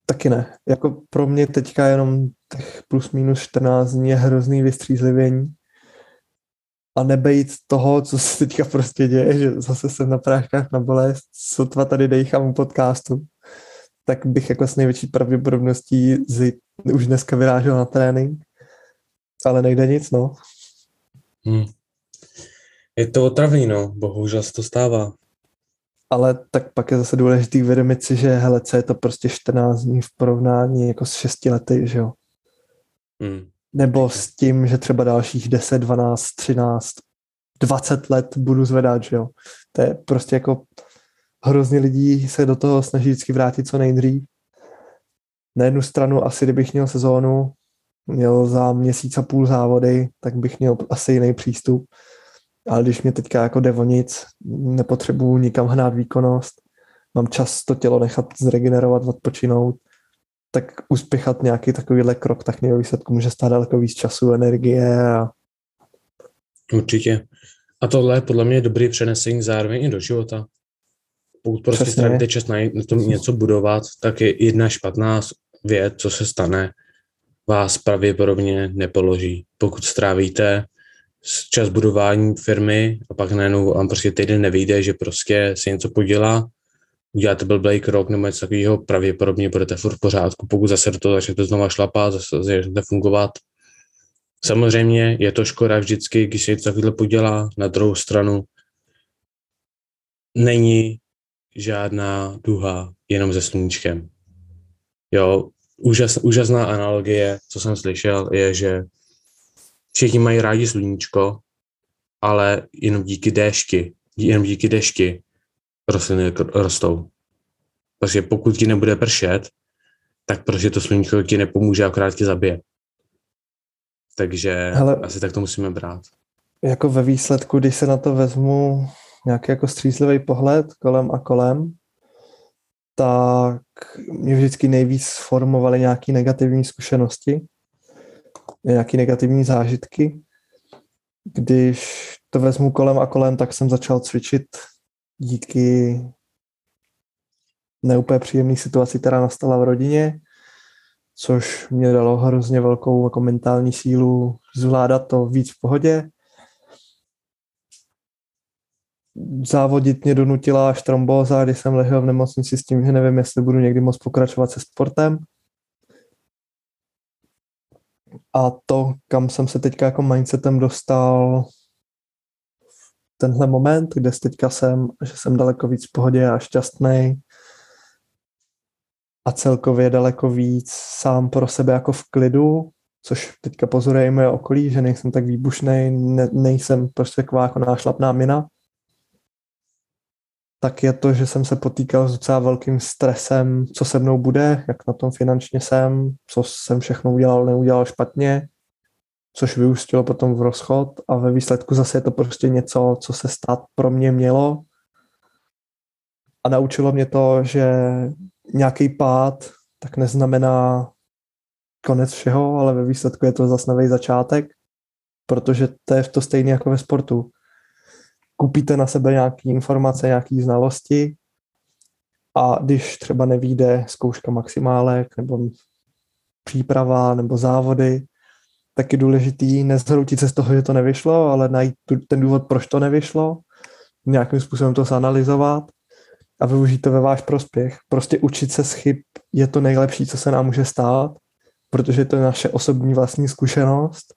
Taky ne. Jako pro mě teďka jenom těch plus minus 14 dní je hrozný vystřízlivění a nebejt toho, co se teďka prostě děje, že zase jsem na práškách na bolest, sotva tady dejchám u podcastu, tak bych jako s největší pravděpodobností z, už dneska vyrážel na trénink, ale nejde nic, no. Hmm. Je to otravný, no, bohužel se to stává. Ale tak pak je zase důležitý uvědomit si, že hele, co je to prostě 14 dní v porovnání jako s 6 lety, že jo. Hmm. Nebo s tím, že třeba dalších 10, 12, 13, 20 let budu zvedat, že jo. To je prostě jako hrozně lidí se do toho snaží vždycky vrátit co nejdřív. Na jednu stranu asi, kdybych měl sezónu, měl za měsíc a půl závody, tak bych měl asi jiný přístup. Ale když mě teďka jako jde o nic, nepotřebuju nikam hnát výkonnost, mám čas to tělo nechat zregenerovat, odpočinout, tak uspěchat nějaký takovýhle krok, tak mě výsledku může stát daleko víc času, energie a... Určitě. A tohle je podle mě dobrý přenesení zároveň i do života pokud prostě strávíte čas na tom něco budovat, tak je jedna špatná věc, co se stane, vás pravděpodobně nepoloží. Pokud strávíte čas budování firmy a pak najednou vám prostě týden nevyjde, že prostě si něco podělá, uděláte blbý krok nebo něco takového, pravděpodobně budete furt v pořádku. Pokud zase do toho začnete znova šlapat, zase začnete fungovat. Samozřejmě je to škoda vždycky, když se něco takového podělá. Na druhou stranu není žádná duha, jenom se sluníčkem. Jo, úžas, úžasná analogie, co jsem slyšel, je, že všichni mají rádi sluníčko, ale jenom díky déšti, jenom díky dešti rostliny rostou. Protože pokud ti nebude pršet, tak prostě to sluníčko ti nepomůže, akorát tě zabije. Takže Hele, asi tak to musíme brát. Jako ve výsledku, když se na to vezmu, nějaký jako střízlivý pohled kolem a kolem, tak mě vždycky nejvíc formovaly nějaké negativní zkušenosti, nějaké negativní zážitky, když to vezmu kolem a kolem, tak jsem začal cvičit díky neúplně příjemné situaci, která nastala v rodině, což mě dalo hrozně velkou jako mentální sílu zvládat to víc v pohodě. Závodit mě donutila až trombóza, kdy jsem ležel v nemocnici s tím, že nevím, jestli budu někdy moc pokračovat se sportem. A to, kam jsem se teďka jako mindsetem dostal tenhle moment, kde teďka jsem, že jsem daleko víc v pohodě a šťastný a celkově daleko víc sám pro sebe jako v klidu, což teďka pozoruje moje okolí, že nejsem tak výbušný, ne, nejsem prostě taková jako nášlapná mina, tak je to, že jsem se potýkal s docela velkým stresem, co se mnou bude, jak na tom finančně jsem, co jsem všechno udělal, neudělal špatně, což vyústilo potom v rozchod a ve výsledku zase je to prostě něco, co se stát pro mě mělo. A naučilo mě to, že nějaký pád tak neznamená konec všeho, ale ve výsledku je to zase nový začátek, protože to je to stejné jako ve sportu. Kupíte na sebe nějaké informace, nějaké znalosti a když třeba nevíde zkouška maximálek nebo příprava nebo závody, tak je důležitý nezhroutit se z toho, že to nevyšlo, ale najít ten důvod, proč to nevyšlo, nějakým způsobem to zanalizovat a využít to ve váš prospěch. Prostě učit se z chyb je to nejlepší, co se nám může stát, protože to je naše osobní vlastní zkušenost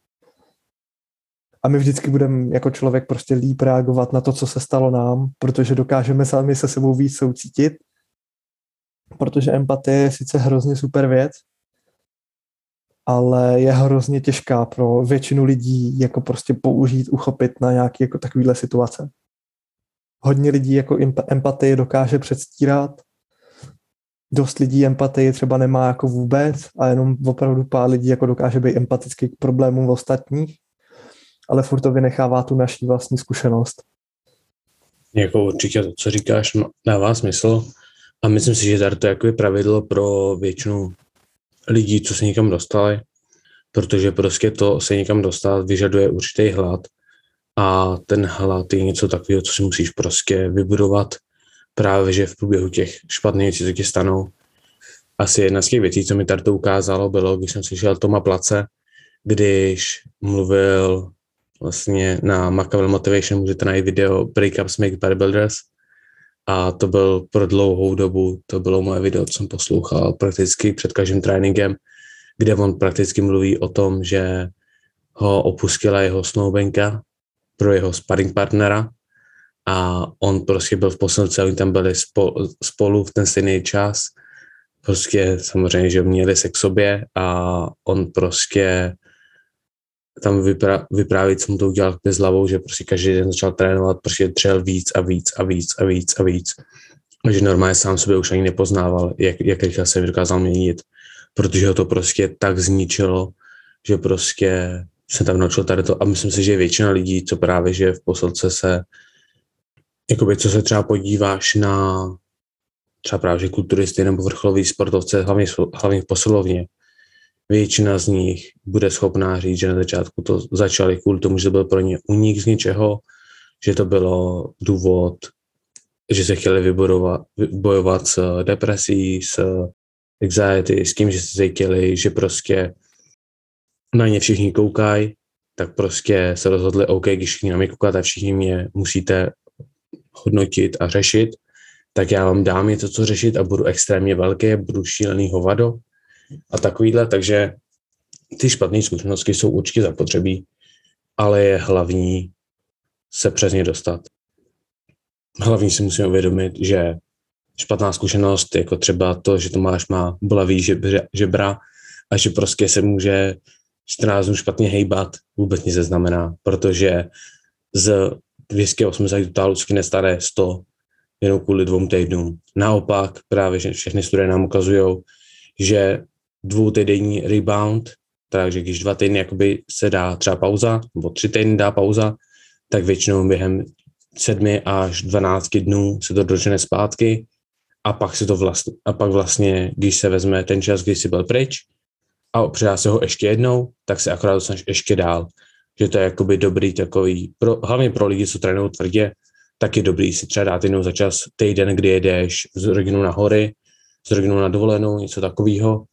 a my vždycky budeme jako člověk prostě líp reagovat na to, co se stalo nám, protože dokážeme sami se sebou víc soucítit, protože empatie je sice hrozně super věc, ale je hrozně těžká pro většinu lidí jako prostě použít, uchopit na nějaké jako takovéhle situace. Hodně lidí jako empatii dokáže předstírat, dost lidí empatii třeba nemá jako vůbec a jenom opravdu pár lidí jako dokáže být empatický k problémům ostatních, ale furt to vynechává tu naší vlastní zkušenost. Jako určitě to, co říkáš, dává smysl a myslím si, že tady to je pravidlo pro většinu lidí, co se někam dostali, protože prostě to se někam dostat vyžaduje určitý hlad a ten hlad je něco takového, co si musíš prostě vybudovat právě, že v průběhu těch špatných věcí, co ti stanou. Asi jedna z těch věcí, co mi tady to ukázalo, bylo, když jsem slyšel Toma Place, když mluvil vlastně na Machiavelli Motivation, můžete najít video Breakups Make Bodybuilders, a to byl pro dlouhou dobu, to bylo moje video, co jsem poslouchal prakticky před každým tréninkem, kde on prakticky mluví o tom, že ho opustila jeho snoubenka pro jeho sparring partnera a on prostě byl v posilce, oni tam byli spolu, spolu v ten stejný čas, prostě samozřejmě, že měli se k sobě a on prostě tam vyprá, vyprávět, co mu to udělal s hlavou, že prostě každý den začal trénovat, prostě třel víc a víc a víc a víc a víc. A že normálně sám sobě už ani nepoznával, jak, jak rychle se dokázal měnit, protože ho to prostě tak zničilo, že prostě se tam naučil tady to a myslím si, že většina lidí, co právě že v posilce se, jakoby co se třeba podíváš na třeba právě že kulturisty nebo vrcholový sportovce, hlavně, hlavně v posilovně, většina z nich bude schopná říct, že na začátku to začali kvůli tomu, že to byl pro ně unik z něčeho, že to bylo důvod, že se chtěli vybojovat, bojovat s depresí, s anxiety, s tím, že se cítili, že prostě na ně všichni koukají, tak prostě se rozhodli, OK, když všichni na mě koukáte, všichni mě musíte hodnotit a řešit, tak já vám dám něco, co řešit a budu extrémně velké, budu šílený hovado a takovýhle, takže ty špatné zkušenosti jsou určitě zapotřebí, ale je hlavní se přes ně dostat. Hlavní si musíme uvědomit, že špatná zkušenost, jako třeba to, že Tomáš má bolavý žebra a že prostě se může 14 dnů špatně hejbat, vůbec nic neznamená, protože z 280 totálu skine staré 100 jenom kvůli dvou týdnům. Naopak právě že všechny studie nám ukazují, že dvoutýdenní rebound, takže když dva týdny jakoby se dá třeba pauza, nebo tři týdny dá pauza, tak většinou během sedmi až 12 dnů se to dožene zpátky a pak se to vlastně, a pak vlastně, když se vezme ten čas, kdy jsi byl pryč a přidá se ho ještě jednou, tak se akorát dostaneš ještě dál. že to je jakoby dobrý takový, pro, hlavně pro lidi, co trénují tvrdě, tak je dobrý si třeba dát jednou za čas týden, kdy jedeš z rodinou na hory, z rodinou na dovolenou, něco takového,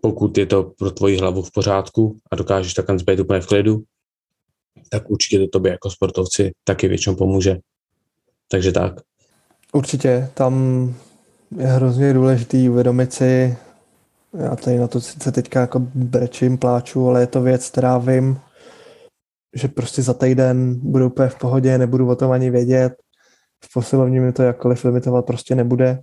pokud je to pro tvoji hlavu v pořádku a dokážeš takhle být úplně v klidu, tak určitě to tobě jako sportovci taky většinou pomůže. Takže tak. Určitě, tam je hrozně důležitý uvědomit si, já tady na to sice teďka jako brečím, pláču, ale je to věc, která vím, že prostě za týden budu úplně v pohodě, nebudu o tom ani vědět, v posilovně mi to jakkoliv limitovat prostě nebude.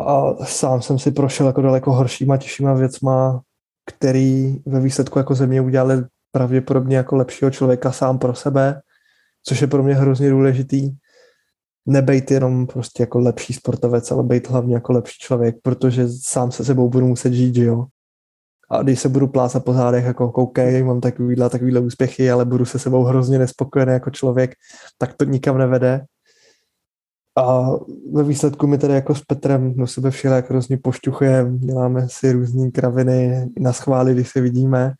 A sám jsem si prošel jako daleko horšíma, těžšíma věcma, který ve výsledku jako ze mě udělali pravděpodobně jako lepšího člověka sám pro sebe, což je pro mě hrozně důležitý. Nebejt jenom prostě jako lepší sportovec, ale být hlavně jako lepší člověk, protože sám se sebou budu muset žít, že jo. A když se budu plácat po zádech, jako koukej, mám takovýhle, takovýhle úspěchy, ale budu se sebou hrozně nespokojený jako člověk, tak to nikam nevede. A ve výsledku my tady jako s Petrem do sebe všelijak hrozně pošťuchujeme, děláme si různé kraviny na schvály, když se vidíme,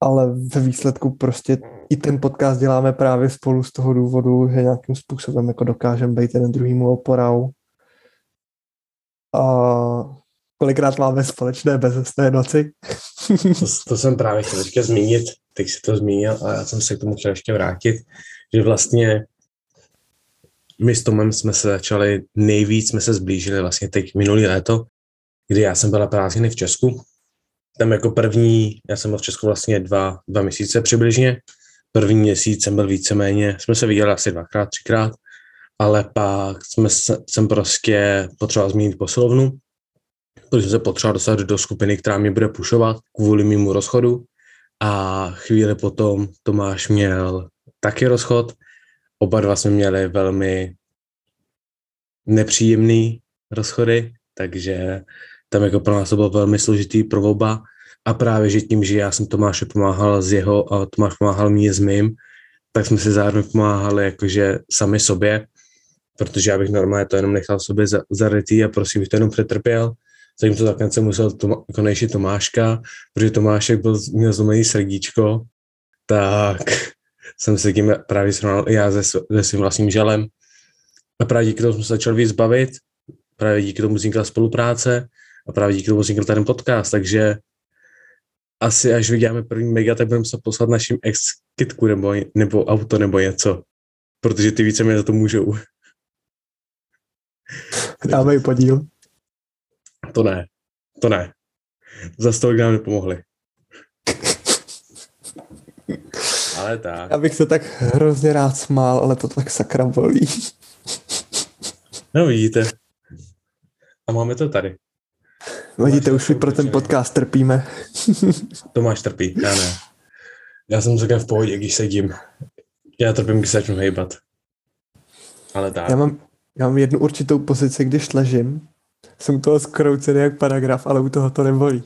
ale ve výsledku prostě i ten podcast děláme právě spolu z toho důvodu, že nějakým způsobem jako dokážeme být jeden druhýmu oporou. A kolikrát máme společné bezesné noci. to, to jsem právě chtěl teďka zmínit, teď si to zmínil a já jsem se k tomu chtěl ještě vrátit, že vlastně my s Tomem jsme se začali, nejvíc jsme se zblížili vlastně teď minulý léto, kdy já jsem byla prázdniny v Česku. Tam jako první, já jsem byl v Česku vlastně dva, dva měsíce přibližně. První měsíc jsem byl víceméně, jsme se viděli asi dvakrát, třikrát, ale pak jsme, jsem prostě potřeboval změnit posilovnu, protože jsem se potřeboval dostat do skupiny, která mě bude pušovat kvůli mému rozchodu. A chvíli potom Tomáš měl taky rozchod Oba dva jsme měli velmi nepříjemný rozchody, takže tam jako pro nás to bylo velmi složitý pro oba. A právě, že tím, že já jsem Tomáše pomáhal z jeho a Tomáš pomáhal mě s mým, tak jsme si zároveň pomáhali jakože sami sobě, protože já bych normálně to jenom nechal sobě zarytý a prosím, bych to jenom přetrpěl. to takhle jsem musel Toma, konečně Tomáška, protože Tomášek byl, měl zlomený srdíčko, tak jsem se tím právě srovnal já se, se svým vlastním želem. A právě díky tomu jsme se začali víc bavit, právě díky tomu vznikla spolupráce a právě díky tomu vznikl ten podcast, takže asi až vyděláme první mega, tak budeme se poslat našim ex kitku nebo, nebo auto nebo něco, protože ty více mě za to můžou. Dáme podíl. To ne, to ne. Za to nám nepomohli. Ale tak. Já bych se tak hrozně rád smál, ale to tak sakra bolí. No vidíte. A máme to tady. Vidíte, už pro ten podcast trpíme. Tomáš trpí, já ne. Já jsem celkem v pohodě, když sedím. Já trpím, když se začnu hejbat. Ale tak. Já mám, já mám jednu určitou pozici, když ležím. Jsem toho skroucený jak paragraf, ale u toho to nebolí.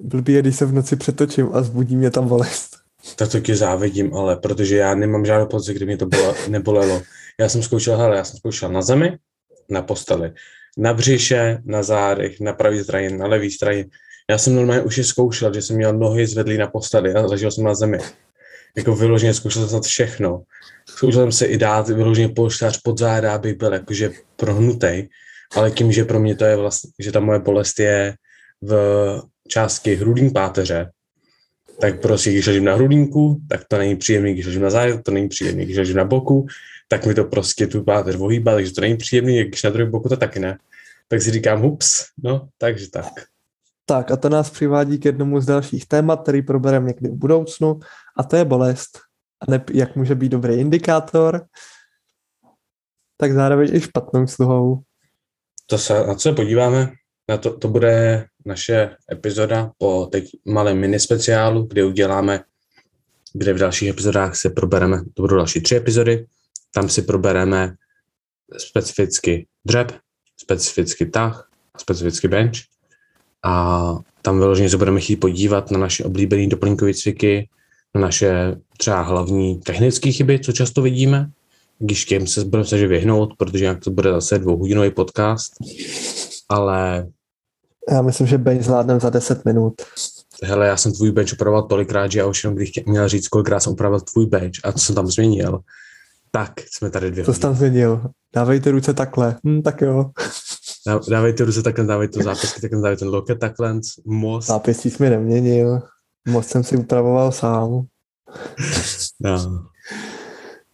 Blbý je, když se v noci přetočím a zbudí mě tam bolest. Tak to ti závidím, ale protože já nemám žádnou pocit, kdy mě to bylo, nebolelo. Já jsem zkoušel, hele, já jsem zkoušel na zemi, na posteli, na břiše, na zádech, na pravý straně, na levý straně. Já jsem normálně už je zkoušel, že jsem měl nohy zvedlý na posteli a ležel jsem na zemi. Jako vyloženě zkoušel jsem všechno. Zkoušel jsem se i dát vyloženě polštář pod záda, aby byl jakože prohnutý, ale tím, že pro mě to je vlastně, že ta moje bolest je v části hrudní páteře, tak prostě, když ležím na hrudníku, tak to není příjemný, když ležím na zádu, to není příjemný, když ležím na boku, tak mi to prostě tu páteř ohýbá, takže to není příjemný, když na druhém boku to taky ne. Tak si říkám, hups, no, takže tak. Tak a to nás přivádí k jednomu z dalších témat, který probereme někdy v budoucnu, a to je bolest. A ne, jak může být dobrý indikátor, tak zároveň i špatnou sluhou. To se, na co se podíváme, na to, to bude naše epizoda po teď malém mini speciálu, kde uděláme, kde v dalších epizodách se probereme, to budou další tři epizody, tam si probereme specificky dřep, specificky tah a specificky bench a tam vyloženě se budeme chtít podívat na naše oblíbené doplňkové cviky, na naše třeba hlavní technické chyby, co často vidíme, když těm se budeme se vyhnout, protože jak to bude zase dvouhodinový podcast, ale já myslím, že Bane zvládneme za 10 minut. hele, já jsem tvůj bench upravoval tolikrát, že já už jenom bych měl říct, kolikrát jsem upravoval tvůj bench a co jsem tam změnil, tak jsme tady dvě Co jsi tam změnil? Dávejte ruce takhle. Hm, tak jo. Dá, dávejte ruce takhle, dávejte zápisky takhle, dávejte ten loket takhle, most. Zápisky jsi mi neměnil. Most jsem si upravoval sám. No.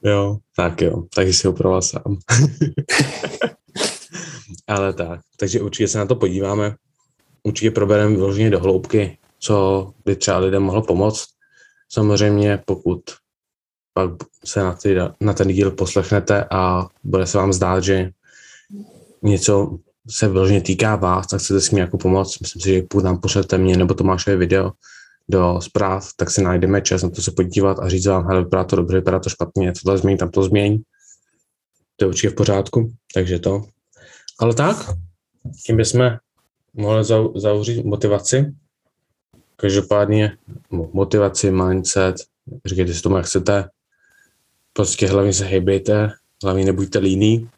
Jo, tak jo, takže si upravoval sám. Ale tak, takže určitě se na to podíváme. Určitě probereme vyloženě do hloubky, co by třeba lidem mohlo pomoct. Samozřejmě, pokud pak se na, ty, na ten díl poslechnete a bude se vám zdát, že něco se vyloženě týká vás, tak chcete s mi jako pomoct. Myslím si, že pokud nám pošlete mě nebo Tomášové video do zpráv, tak si najdeme čas na to se podívat a říct vám, hele, vypadá to dobře, vypadá to špatně, to změní, tam to změní. To je určitě v pořádku, takže to. Ale tak, tím bychom mohli zavřít motivaci. Každopádně motivaci, mindset, říkejte si tomu, jak chcete. Prostě hlavně se hejbejte, hlavně nebuďte líní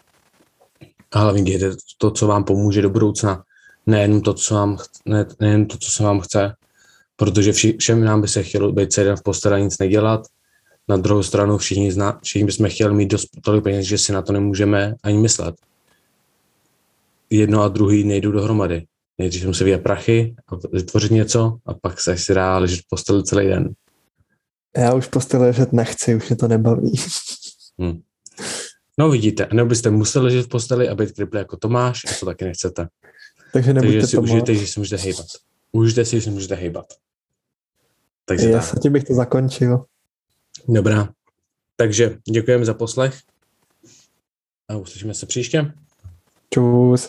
a hlavně dějte to, co vám pomůže do budoucna. Nejen to, co vám, ne, nejen to, co se vám chce, protože vši, všem nám by se chtělo být celý den v posteli nic nedělat. Na druhou stranu všichni, zna, všichni bychom chtěli mít dost tolik peněz, že si na to nemůžeme ani myslet. Jedno a druhý nejdou dohromady. Nejdřív musí vyjet prachy a vytvořit něco a pak se si dá ležet v posteli celý den. Já už posteli ležet nechci, už mě to nebaví. Hmm. No vidíte, nebo byste museli ležet v posteli a být kripli jako Tomáš a to taky nechcete. Takže nebuďte Takže si Tomáš. užijte, že si můžete hejbat. Užijte si, že si můžete hejbat. Takže Já tak. tím bych to zakončil. Dobrá. Takže děkujeme za poslech a uslyšíme se příště. Čus.